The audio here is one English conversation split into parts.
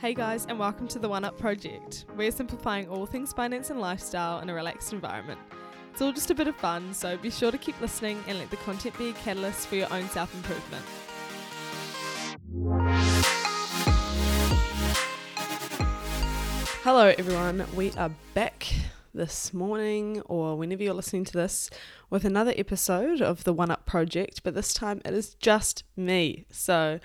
Hey guys, and welcome to the One Up Project. We're simplifying all things finance and lifestyle in a relaxed environment. It's all just a bit of fun, so be sure to keep listening and let the content be a catalyst for your own self improvement. Hello, everyone. We are back this morning, or whenever you're listening to this, with another episode of the One Up Project, but this time it is just me. So,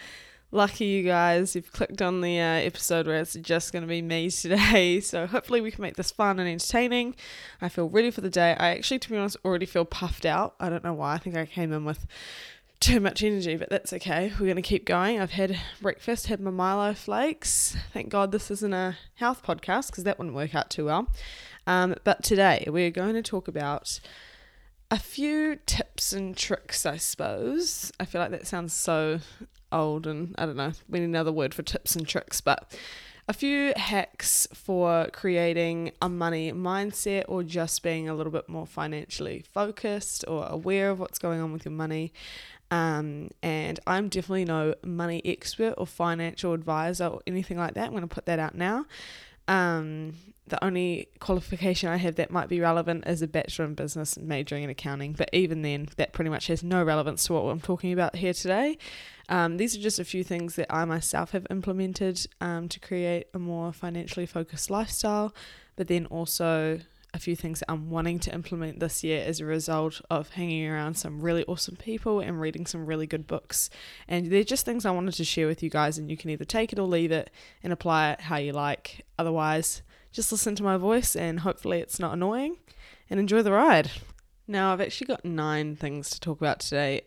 lucky you guys, you've clicked on the uh, episode where it's just going to be me today. So, hopefully, we can make this fun and entertaining. I feel ready for the day. I actually, to be honest, already feel puffed out. I don't know why. I think I came in with too much energy, but that's okay. We're going to keep going. I've had breakfast, had my Milo flakes. Thank God this isn't a health podcast because that wouldn't work out too well. Um, but today we're going to talk about a few tips and tricks, I suppose. I feel like that sounds so old and I don't know, we need another word for tips and tricks, but a few hacks for creating a money mindset or just being a little bit more financially focused or aware of what's going on with your money. Um, and I'm definitely no money expert or financial advisor or anything like that. I'm going to put that out now. Um, the only qualification I have that might be relevant is a bachelor in business majoring in accounting, but even then, that pretty much has no relevance to what I'm talking about here today. Um, these are just a few things that I myself have implemented um, to create a more financially focused lifestyle, but then also a few things that I'm wanting to implement this year as a result of hanging around some really awesome people and reading some really good books. And they're just things I wanted to share with you guys, and you can either take it or leave it and apply it how you like. Otherwise, just listen to my voice and hopefully it's not annoying and enjoy the ride. Now, I've actually got nine things to talk about today.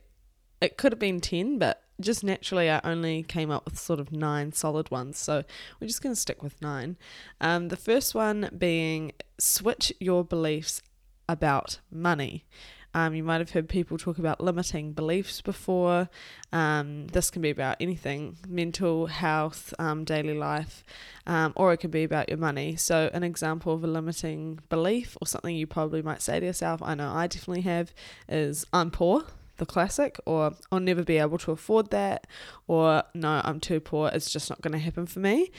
It could have been 10, but just naturally, I only came up with sort of nine solid ones. So we're just going to stick with nine. Um, the first one being switch your beliefs about money. Um, you might have heard people talk about limiting beliefs before. Um, this can be about anything mental health, um, daily life, um, or it can be about your money. So, an example of a limiting belief, or something you probably might say to yourself, I know I definitely have, is I'm poor the classic, or I'll never be able to afford that, or no, I'm too poor, it's just not going to happen for me.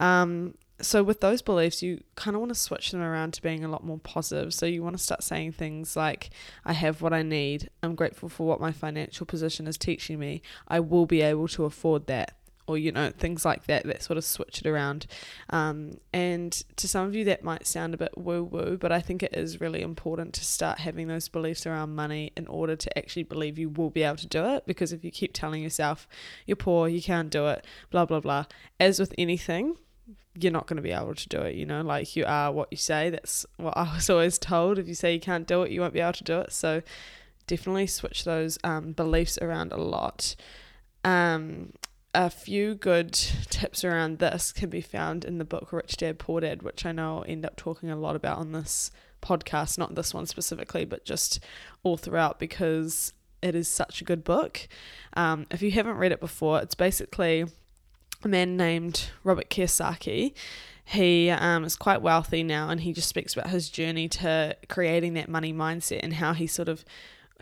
Um, so, with those beliefs, you kind of want to switch them around to being a lot more positive. So, you want to start saying things like, I have what I need. I'm grateful for what my financial position is teaching me. I will be able to afford that or you know things like that that sort of switch it around. Um, and to some of you that might sound a bit woo woo but i think it is really important to start having those beliefs around money in order to actually believe you will be able to do it. Because if you keep telling yourself you're poor you can't do it blah blah blah. As with anything you're not going to be able to do it you know? Like you are what you say. That's what i was always told. If you say you can't do it you won't be able to do it. So definitely switch those um, beliefs around a lot. Um, a few good tips around this can be found in the book Rich Dad Poor Dad, which I know I'll end up talking a lot about on this podcast, not this one specifically, but just all throughout because it is such a good book. Um, if you haven't read it before, it's basically a man named Robert Kiyosaki. He um, is quite wealthy now, and he just speaks about his journey to creating that money mindset and how he sort of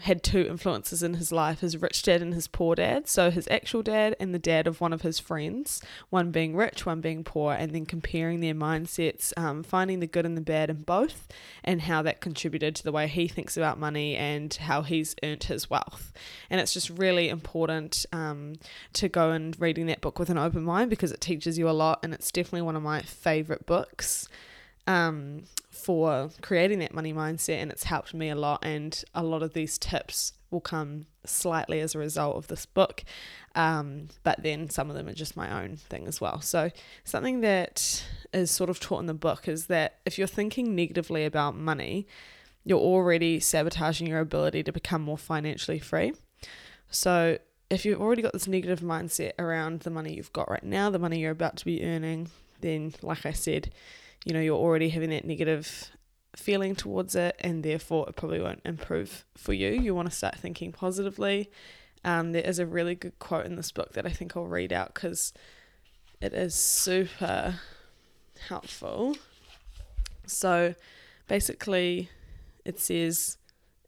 had two influences in his life his rich dad and his poor dad. So, his actual dad and the dad of one of his friends, one being rich, one being poor, and then comparing their mindsets, um, finding the good and the bad in both, and how that contributed to the way he thinks about money and how he's earned his wealth. And it's just really important um, to go and reading that book with an open mind because it teaches you a lot, and it's definitely one of my favorite books um, for creating that money mindset, and it's helped me a lot. And a lot of these tips will come slightly as a result of this book, um, but then some of them are just my own thing as well. So, something that is sort of taught in the book is that if you're thinking negatively about money, you're already sabotaging your ability to become more financially free. So, if you've already got this negative mindset around the money you've got right now, the money you're about to be earning, then, like I said, you know, you're already having that negative feeling towards it, and therefore it probably won't improve for you. You want to start thinking positively. Um, there is a really good quote in this book that I think I'll read out because it is super helpful. So basically, it says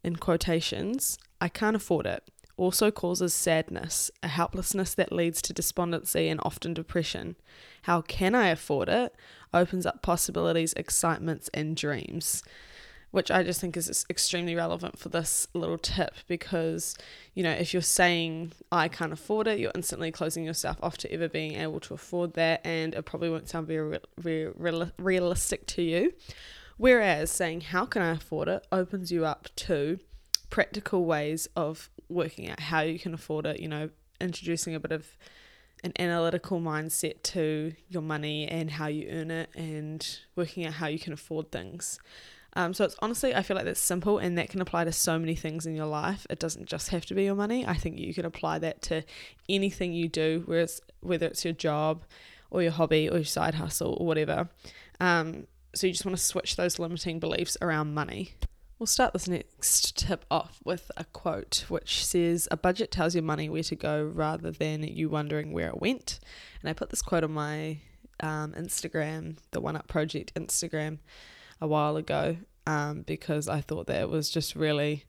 in quotations, I can't afford it, also causes sadness, a helplessness that leads to despondency and often depression. How can I afford it? opens up possibilities, excitements, and dreams which I just think is extremely relevant for this little tip because, you know, if you're saying, I can't afford it, you're instantly closing yourself off to ever being able to afford that, and it probably won't sound very, very realistic to you. Whereas saying, How can I afford it? opens you up to practical ways of working out how you can afford it, you know, introducing a bit of an analytical mindset to your money and how you earn it and working out how you can afford things. Um, so it's honestly, I feel like that's simple and that can apply to so many things in your life. It doesn't just have to be your money. I think you can apply that to anything you do, whereas whether it's your job or your hobby or your side hustle or whatever. Um, so you just want to switch those limiting beliefs around money. We'll start this next tip off with a quote which says, A budget tells your money where to go rather than you wondering where it went. And I put this quote on my um, Instagram, the One Up Project Instagram a while ago um, because I thought that it was just really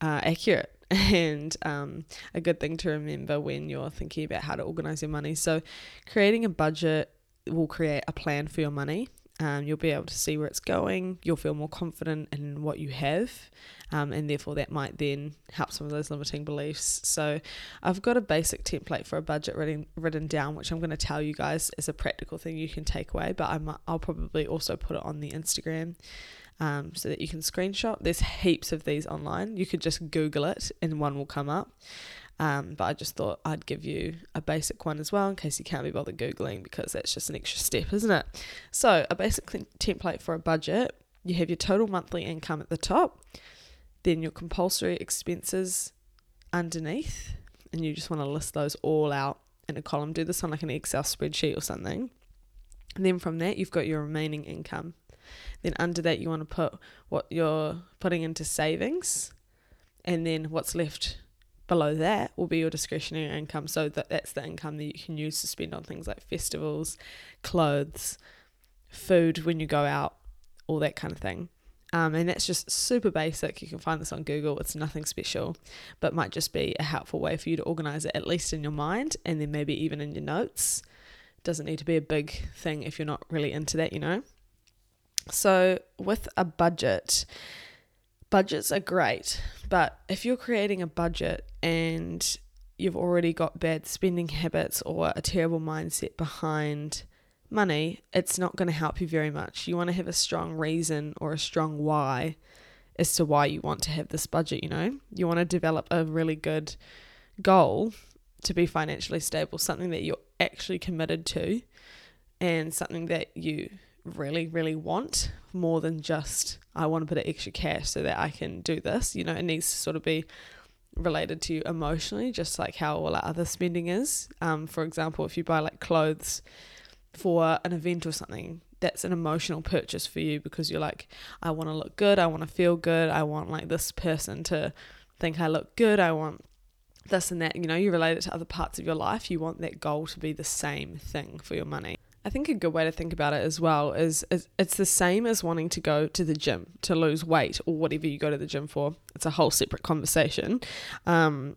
uh, accurate and um, a good thing to remember when you're thinking about how to organize your money. So, creating a budget will create a plan for your money. Um, you'll be able to see where it's going. You'll feel more confident in what you have, um, and therefore that might then help some of those limiting beliefs. So, I've got a basic template for a budget written written down, which I'm going to tell you guys is a practical thing you can take away. But I'm, I'll probably also put it on the Instagram. Um, so that you can screenshot. There's heaps of these online. You could just Google it and one will come up. Um, but I just thought I'd give you a basic one as well in case you can't be bothered Googling because that's just an extra step, isn't it? So, a basic template for a budget you have your total monthly income at the top, then your compulsory expenses underneath, and you just want to list those all out in a column. Do this on like an Excel spreadsheet or something. And then from that, you've got your remaining income. Then under that, you want to put what you're putting into savings, and then what's left below that will be your discretionary income. So that that's the income that you can use to spend on things like festivals, clothes, food when you go out, all that kind of thing. Um, and that's just super basic. You can find this on Google. It's nothing special, but might just be a helpful way for you to organize it, at least in your mind, and then maybe even in your notes. Doesn't need to be a big thing if you're not really into that, you know. So, with a budget, budgets are great, but if you're creating a budget and you've already got bad spending habits or a terrible mindset behind money, it's not going to help you very much. You want to have a strong reason or a strong why as to why you want to have this budget, you know? You want to develop a really good goal to be financially stable, something that you're actually committed to and something that you really, really want more than just, I want a bit of extra cash so that I can do this. You know, it needs to sort of be related to you emotionally, just like how all our other spending is. Um, for example, if you buy like clothes for an event or something, that's an emotional purchase for you because you're like, I want to look good, I want to feel good, I want like this person to think I look good, I want this and that. You know, you relate it to other parts of your life, you want that goal to be the same thing for your money. I think a good way to think about it as well is, is, it's the same as wanting to go to the gym to lose weight or whatever you go to the gym for. It's a whole separate conversation. Um,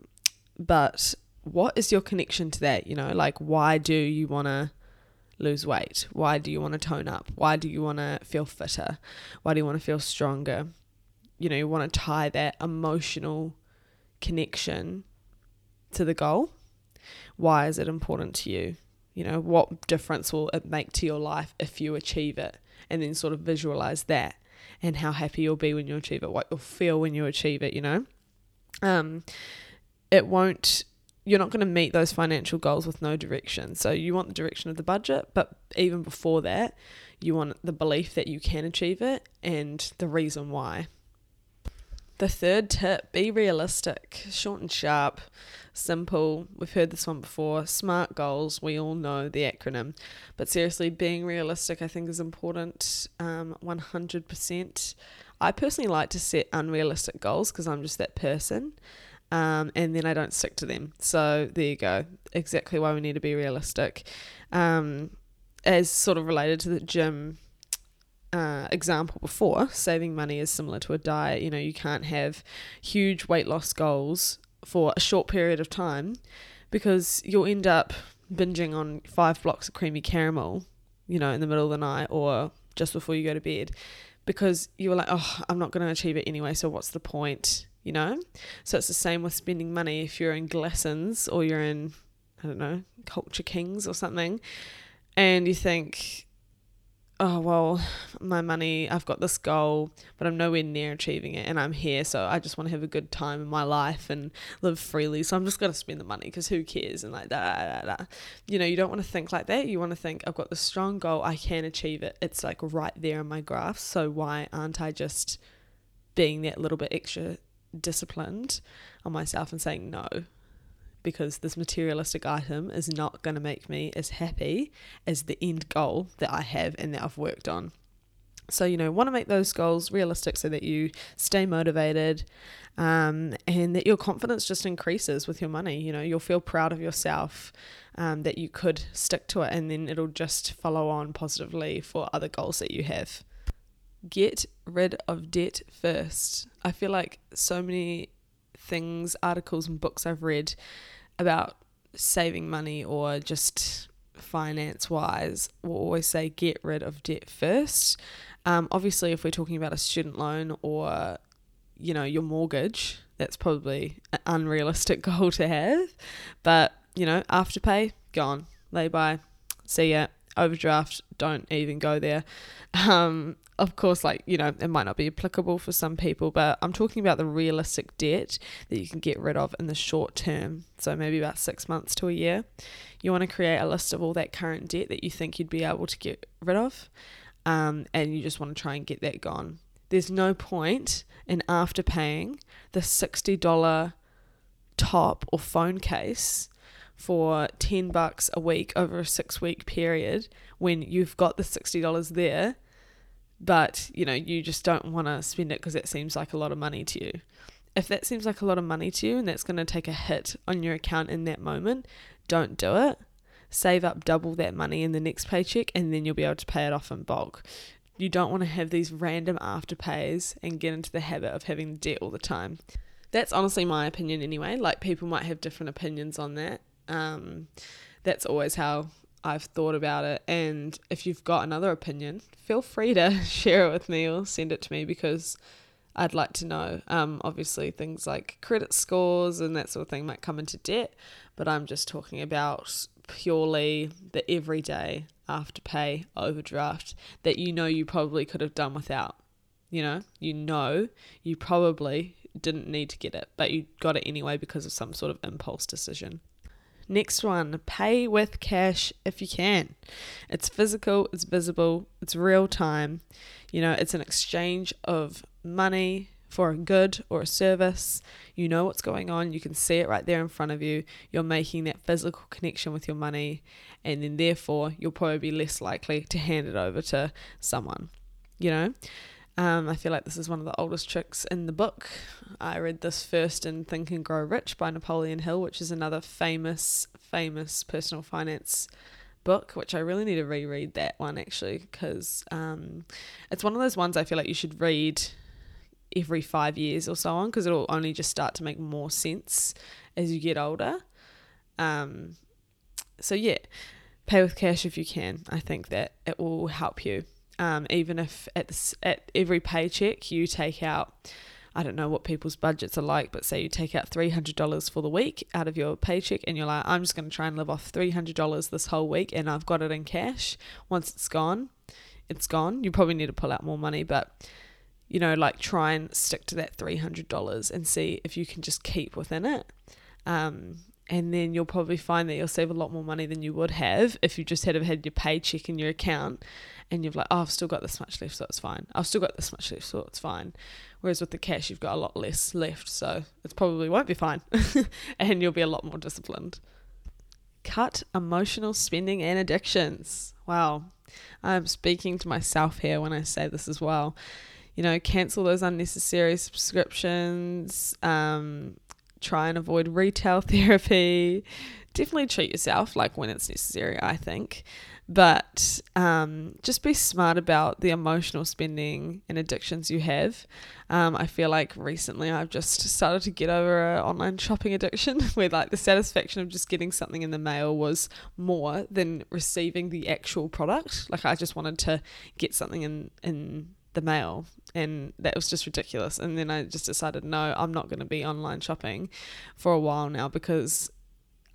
but what is your connection to that? You know, like why do you want to lose weight? Why do you want to tone up? Why do you want to feel fitter? Why do you want to feel stronger? You know, you want to tie that emotional connection to the goal. Why is it important to you? You know, what difference will it make to your life if you achieve it? And then sort of visualize that and how happy you'll be when you achieve it, what you'll feel when you achieve it, you know? Um, it won't, you're not going to meet those financial goals with no direction. So you want the direction of the budget, but even before that, you want the belief that you can achieve it and the reason why. The third tip be realistic, short and sharp, simple. We've heard this one before. SMART goals, we all know the acronym. But seriously, being realistic, I think, is important um, 100%. I personally like to set unrealistic goals because I'm just that person. Um, and then I don't stick to them. So there you go. Exactly why we need to be realistic. Um, as sort of related to the gym uh, example before, saving money is similar to a diet. You know, you can't have huge weight loss goals for a short period of time because you'll end up binging on five blocks of creamy caramel, you know, in the middle of the night or just before you go to bed because you were like, oh, I'm not going to achieve it anyway, so what's the point, you know? So it's the same with spending money. If you're in Glassons or you're in, I don't know, Culture Kings or something, and you think, oh well my money i've got this goal but i'm nowhere near achieving it and i'm here so i just want to have a good time in my life and live freely. So i'm just going to spend the money because who cares? And like that you know you don't want to think like that. You want to think i've got this strong goal. I can achieve it. It's like right there in my graph. So why aren't i just being that little bit extra disciplined on myself and saying no because this materialistic item is not going to make me as happy as the end goal that I have and that I've worked on. So, you know, want to make those goals realistic so that you stay motivated um, and that your confidence just increases with your money. You know, you'll feel proud of yourself um, that you could stick to it and then it'll just follow on positively for other goals that you have. Get rid of debt first. I feel like so many things, articles, and books I've read about saving money or just finance wise will always say get rid of debt first. Um, obviously, if we're talking about a student loan or you know your mortgage, that's probably an unrealistic goal to have. But you know, afterpay gone, lay by, see ya. Overdraft, don't even go there. Um, of course, like, you know, it might not be applicable for some people, but I'm talking about the realistic debt that you can get rid of in the short term. So maybe about six months to a year. You want to create a list of all that current debt that you think you'd be able to get rid of. Um, and you just want to try and get that gone. There's no point in after paying the $60 top or phone case for 10 bucks a week over a 6 week period when you've got the $60 there but you know you just don't want to spend it because it seems like a lot of money to you. If that seems like a lot of money to you and that's going to take a hit on your account in that moment don't do it. Save up double that money in the next paycheck and then you'll be able to pay it off in bulk. You don't want to have these random afterpays and get into the habit of having debt all the time. That's honestly my opinion anyway like people might have different opinions on that. Um, that's always how I've thought about it. And if you've got another opinion, feel free to share it with me or send it to me because I'd like to know. Um, obviously, things like credit scores and that sort of thing might come into debt, but I'm just talking about purely the everyday afterpay overdraft that you know you probably could have done without. You know, you know you probably didn't need to get it, but you got it anyway because of some sort of impulse decision. Next one, pay with cash if you can. It's physical, it's visible, it's real time. You know, it's an exchange of money for a good or a service. You know what's going on, you can see it right there in front of you. You're making that physical connection with your money, and then therefore you'll probably be less likely to hand it over to someone. You know? Um, I feel like this is one of the oldest tricks in the book. I read this first in Think and Grow Rich by Napoleon Hill, which is another famous, famous personal finance book, which I really need to reread that one actually, because um, it's one of those ones I feel like you should read every five years or so on, because it'll only just start to make more sense as you get older. Um, so, yeah, pay with cash if you can. I think that it will help you um, even if at, the, at every paycheck you take out, I don't know what people's budgets are like, but say you take out $300 for the week out of your paycheck and you're like, I'm just going to try and live off $300 this whole week and I've got it in cash. Once it's gone, it's gone. You probably need to pull out more money, but you know, like try and stick to that $300 and see if you can just keep within it. Um, and then you'll probably find that you'll save a lot more money than you would have if you just had had your paycheck in your account and you've like, oh, I've still got this much left, so it's fine. I've still got this much left, so it's fine. Whereas with the cash, you've got a lot less left, so it probably won't be fine, and you'll be a lot more disciplined. Cut emotional spending and addictions. Wow, I'm speaking to myself here when I say this as well. You know, cancel those unnecessary subscriptions. Um, try and avoid retail therapy definitely treat yourself like when it's necessary, I think. But um, just be smart about the emotional spending and addictions you have. Um, I feel like recently I've just started to get over an online shopping addiction where like the satisfaction of just getting something in the mail was more than receiving the actual product. Like I just wanted to get something in, in the mail and that was just ridiculous and then i just decided no i'm not going to be online shopping for a while now because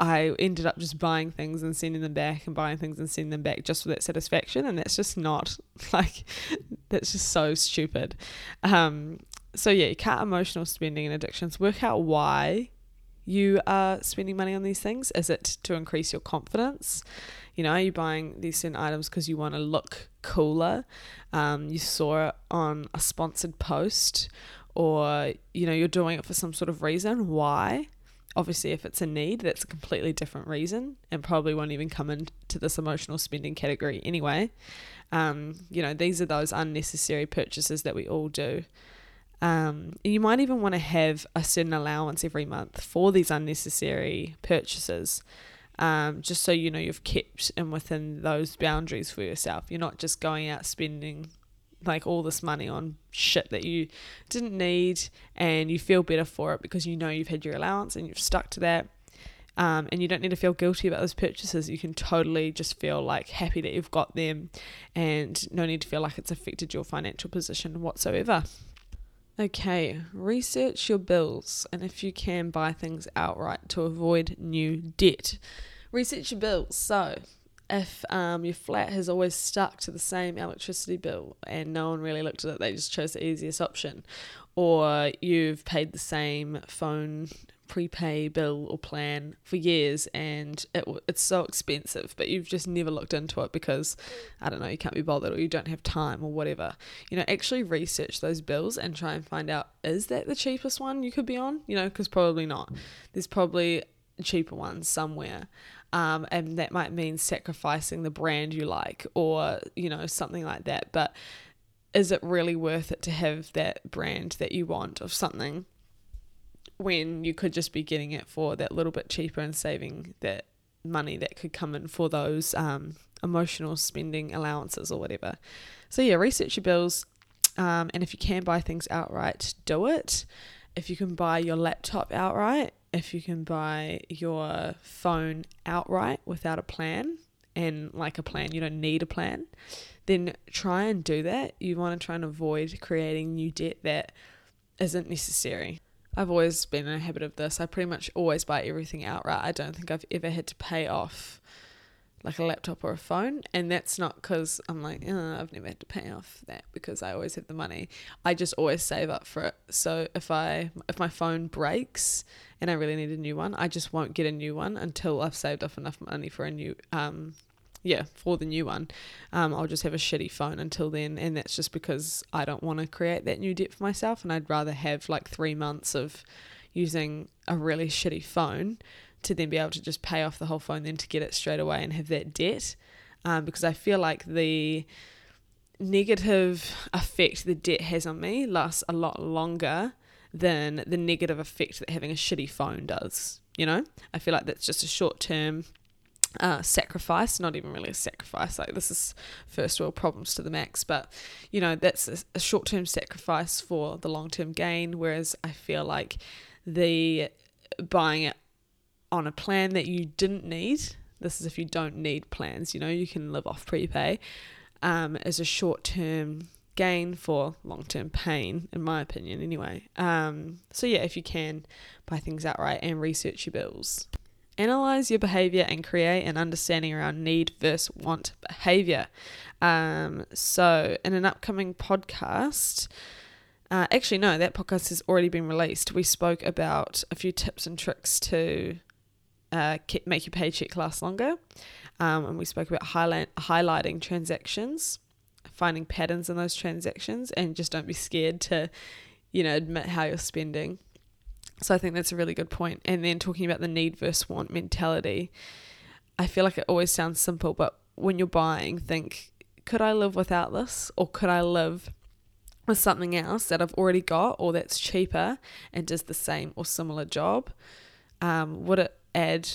I ended up just buying things and sending them back and buying things and sending them back just for that satisfaction. And that's just not like, that's just so stupid. Um, so, yeah, you cut emotional spending and addictions. Work out why you are spending money on these things. Is it to increase your confidence? You know, are you buying these certain items because you want to look cooler? Um, you saw it on a sponsored post, or, you know, you're doing it for some sort of reason. Why? Obviously if it's a need that's a completely different reason and probably won't even come into this emotional spending category anyway. Um, you know these are those unnecessary purchases that we all do. Um, you might even want to have a certain allowance every month for these unnecessary purchases um, just so you know you've kept and within those boundaries for yourself. You're not just going out spending like all this money on shit that you didn't need and you feel better for it because you know you've had your allowance and you've stuck to that. Um, and you don't need to feel guilty about those purchases. You can totally just feel like happy that you've got them and no need to feel like it's affected your financial position whatsoever. Okay, research your bills and if you can buy things outright to avoid new debt. Research your bills. So, if um, your flat has always stuck to the same electricity bill and no one really looked at it, they just chose the easiest option, or you've paid the same phone prepay bill or plan for years and it, it's so expensive but you've just never looked into it because i don't know you can't be bothered or you don't have time or whatever. You know actually research those bills and try and find out is that the cheapest one you could be on? You know because probably not. There's probably cheaper ones somewhere um, and that might mean sacrificing the brand you like or you know something like that. But is it really worth it to have that brand that you want of something when you could just be getting it for that little bit cheaper and saving that money that could come in for those um, emotional spending allowances or whatever? So yeah research your bills. Um, and if you can buy things outright do it. If you can buy your laptop outright if you can buy your phone outright without a plan and like a plan, you don't need a plan, then try and do that. You want to try and avoid creating new debt that isn't necessary. I've always been in a habit of this. I pretty much always buy everything outright. I don't think I've ever had to pay off like a laptop or a phone and that's not because i'm like oh, i've never had to pay off that because i always have the money i just always save up for it so if i if my phone breaks and i really need a new one i just won't get a new one until i've saved up enough money for a new um yeah for the new one um, i'll just have a shitty phone until then and that's just because i don't want to create that new debt for myself and i'd rather have like three months of using a really shitty phone to then be able to just pay off the whole phone, then to get it straight away and have that debt. Um, because I feel like the negative effect the debt has on me lasts a lot longer than the negative effect that having a shitty phone does. You know, I feel like that's just a short term uh, sacrifice, not even really a sacrifice. Like this is first world problems to the max, but you know that's a, a short term sacrifice for the long term gain. Whereas I feel like the buying it on a plan that you didn't need, this is if you don't need plans, you know, you can live off prepay, um, as a short term gain for long term pain, in my opinion, anyway. Um, so, yeah, if you can, buy things outright and research your bills. Analyze your behavior and create an understanding around need versus want behavior. Um, so, in an upcoming podcast, uh, actually, no, that podcast has already been released. We spoke about a few tips and tricks to uh, make your paycheck last longer. Um, and we spoke about highlight, highlighting transactions, finding patterns in those transactions, and just don't be scared to, you know, admit how you're spending. So I think that's a really good point. And then talking about the need versus want mentality, I feel like it always sounds simple, but when you're buying, think, could I live without this? Or could I live with something else that I've already got or that's cheaper and does the same or similar job? Um, would it add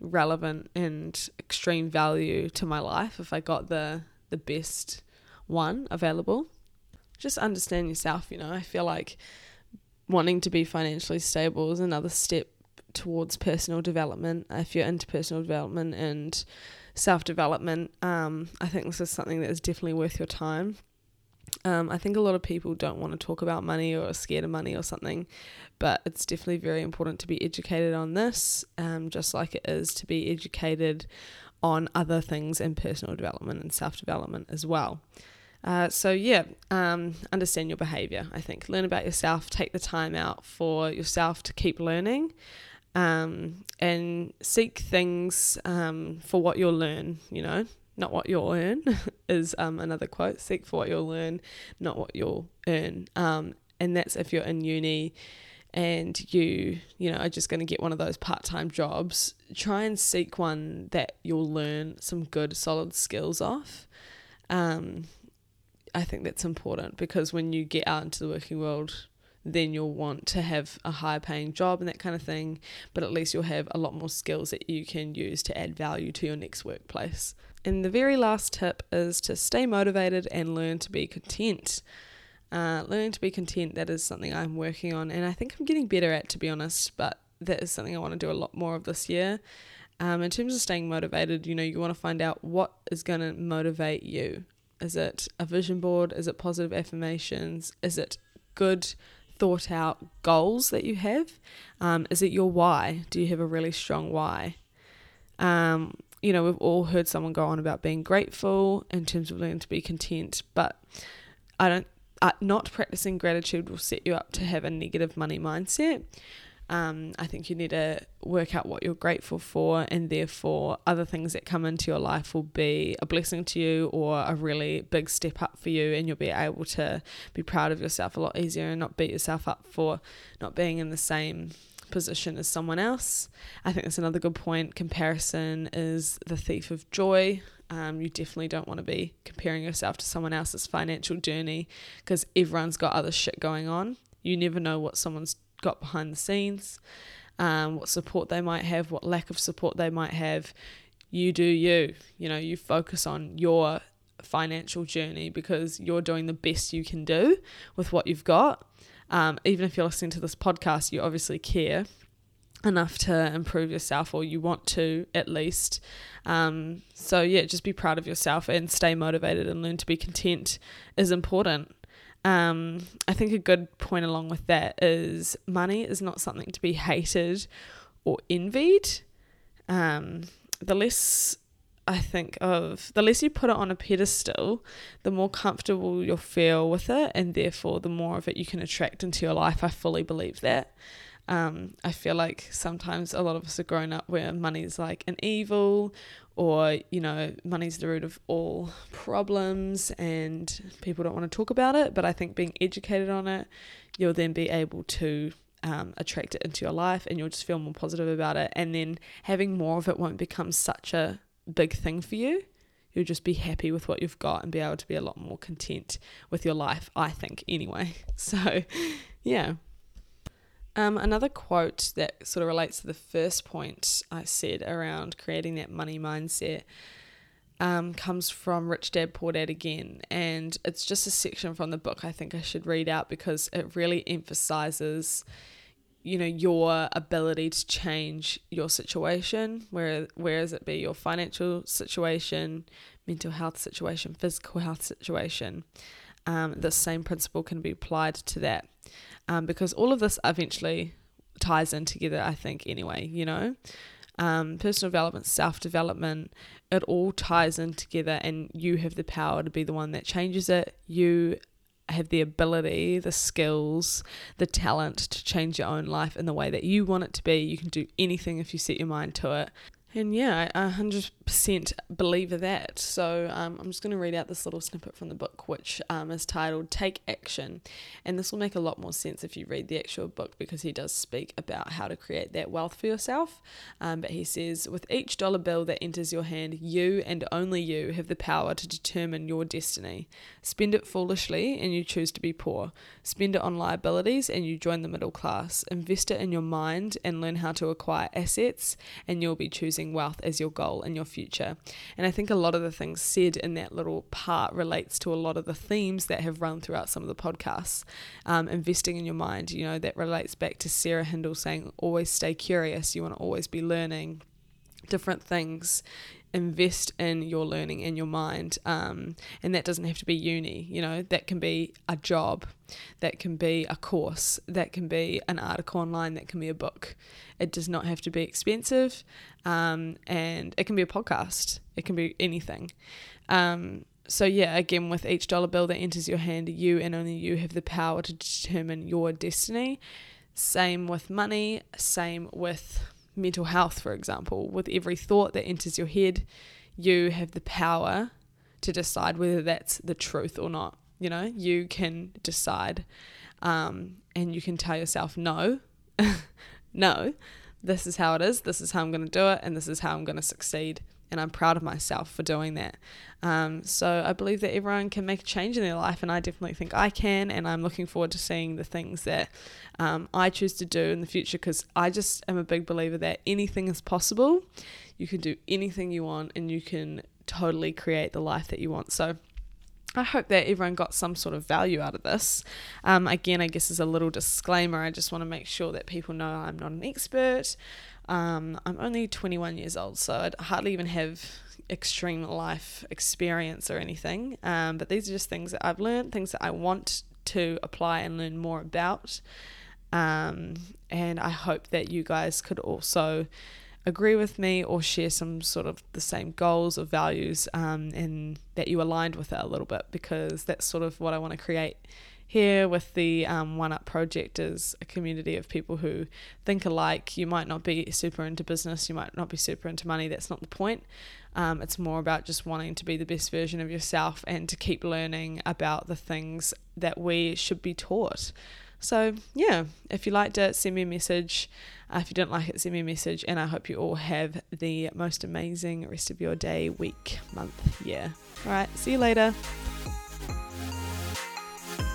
relevant and extreme value to my life if I got the the best one available. Just understand yourself, you know. I feel like wanting to be financially stable is another step towards personal development. If you're into personal development and self development, um, I think this is something that is definitely worth your time. Um, I think a lot of people don't want to talk about money or are scared of money or something, but it's definitely very important to be educated on this, um, just like it is to be educated on other things in personal development and self development as well. Uh, so yeah, um, understand your behavior. I think learn about yourself. Take the time out for yourself to keep learning, um, and seek things um, for what you'll learn. You know, not what you'll earn is um, another quote. Seek for what you'll learn, not what you'll earn. Um, and that's if you're in uni and you you know are just going to get one of those part-time jobs try and seek one that you'll learn some good solid skills off um, i think that's important because when you get out into the working world then you'll want to have a high paying job and that kind of thing but at least you'll have a lot more skills that you can use to add value to your next workplace and the very last tip is to stay motivated and learn to be content uh, learning to be content, that is something I'm working on, and I think I'm getting better at, to be honest, but that is something I want to do a lot more of this year. Um, in terms of staying motivated, you know, you want to find out what is going to motivate you. Is it a vision board? Is it positive affirmations? Is it good thought out goals that you have? Um, is it your why? Do you have a really strong why? Um, you know, we've all heard someone go on about being grateful in terms of learning to be content, but I don't uh, not practicing gratitude will set you up to have a negative money mindset. Um, I think you need to work out what you're grateful for, and therefore, other things that come into your life will be a blessing to you or a really big step up for you, and you'll be able to be proud of yourself a lot easier and not beat yourself up for not being in the same position as someone else. I think that's another good point. Comparison is the thief of joy. Um, you definitely don't want to be comparing yourself to someone else's financial journey because everyone's got other shit going on. You never know what someone's got behind the scenes, um, what support they might have, what lack of support they might have. You do you. You know, you focus on your financial journey because you're doing the best you can do with what you've got. Um, even if you're listening to this podcast, you obviously care enough to improve yourself or you want to at least um, so yeah just be proud of yourself and stay motivated and learn to be content is important um, i think a good point along with that is money is not something to be hated or envied um, the less I think of the less you put it on a pedestal, the more comfortable you'll feel with it, and therefore the more of it you can attract into your life. I fully believe that. Um, I feel like sometimes a lot of us are grown up where money's like an evil or, you know, money's the root of all problems and people don't want to talk about it. But I think being educated on it, you'll then be able to um, attract it into your life and you'll just feel more positive about it. And then having more of it won't become such a big thing for you. You'll just be happy with what you've got and be able to be a lot more content with your life, I think, anyway. So, yeah. Um, another quote that sort of relates to the first point I said around creating that money mindset um, comes from Rich Dad Poor Dad again, and it's just a section from the book I think I should read out because it really emphasizes, you know, your ability to change your situation, where whereas it be your financial situation, mental health situation, physical health situation. Um, the same principle can be applied to that um, because all of this eventually ties in together, I think, anyway, you know. Um, personal development, self development, it all ties in together, and you have the power to be the one that changes it. You have the ability, the skills, the talent to change your own life in the way that you want it to be. You can do anything if you set your mind to it. And yeah, I 100% believe that. So um, I'm just going to read out this little snippet from the book, which um, is titled Take Action. And this will make a lot more sense if you read the actual book because he does speak about how to create that wealth for yourself. Um, but he says, with each dollar bill that enters your hand, you and only you have the power to determine your destiny. Spend it foolishly and you choose to be poor. Spend it on liabilities and you join the middle class. Invest it in your mind and learn how to acquire assets and you'll be choosing wealth as your goal in your future. And I think a lot of the things said in that little part relates to a lot of the themes that have run throughout some of the podcasts. Um, investing in your mind, you know, that relates back to Sarah Hindle saying, always stay curious. You want to always be learning different things invest in your learning in your mind um, and that doesn't have to be uni you know that can be a job that can be a course that can be an article online that can be a book. It does not have to be expensive um, and it can be a podcast it can be anything. Um, so yeah again with each dollar bill that enters your hand you and only you have the power to determine your destiny. Same with money same with mental health, for example, with every thought that enters your head, you have the power to decide whether that's the truth or not. You know, you can decide um, and you can tell yourself, no, no, this is how it is, this is how I'm going to do it, and this is how I'm going to succeed and I'm proud of myself for doing that. Um, so I believe that everyone can make a change in their life, and I definitely think I can. And I'm looking forward to seeing the things that um, I choose to do in the future because I just am a big believer that anything is possible. You can do anything you want, and you can totally create the life that you want. So I hope that everyone got some sort of value out of this. Um, again, I guess as a little disclaimer, I just want to make sure that people know I'm not an expert. Um, I'm only 21 years old, so I hardly even have extreme life experience or anything. Um, but these are just things that I've learned, things that I want to apply and learn more about. Um, and I hope that you guys could also agree with me or share some sort of the same goals or values um, and that you aligned with it a little bit because that's sort of what I want to create here with the um, One Up project is a community of people who think alike. You might not be super into business, you might not be super into money. That's not the point. Um, it's more about just wanting to be the best version of yourself and to keep learning about the things that we should be taught. So, yeah, if you liked it, send me a message. Uh, if you don't like it, send me a message. And I hope you all have the most amazing rest of your day, week, month, year. All right, see you later.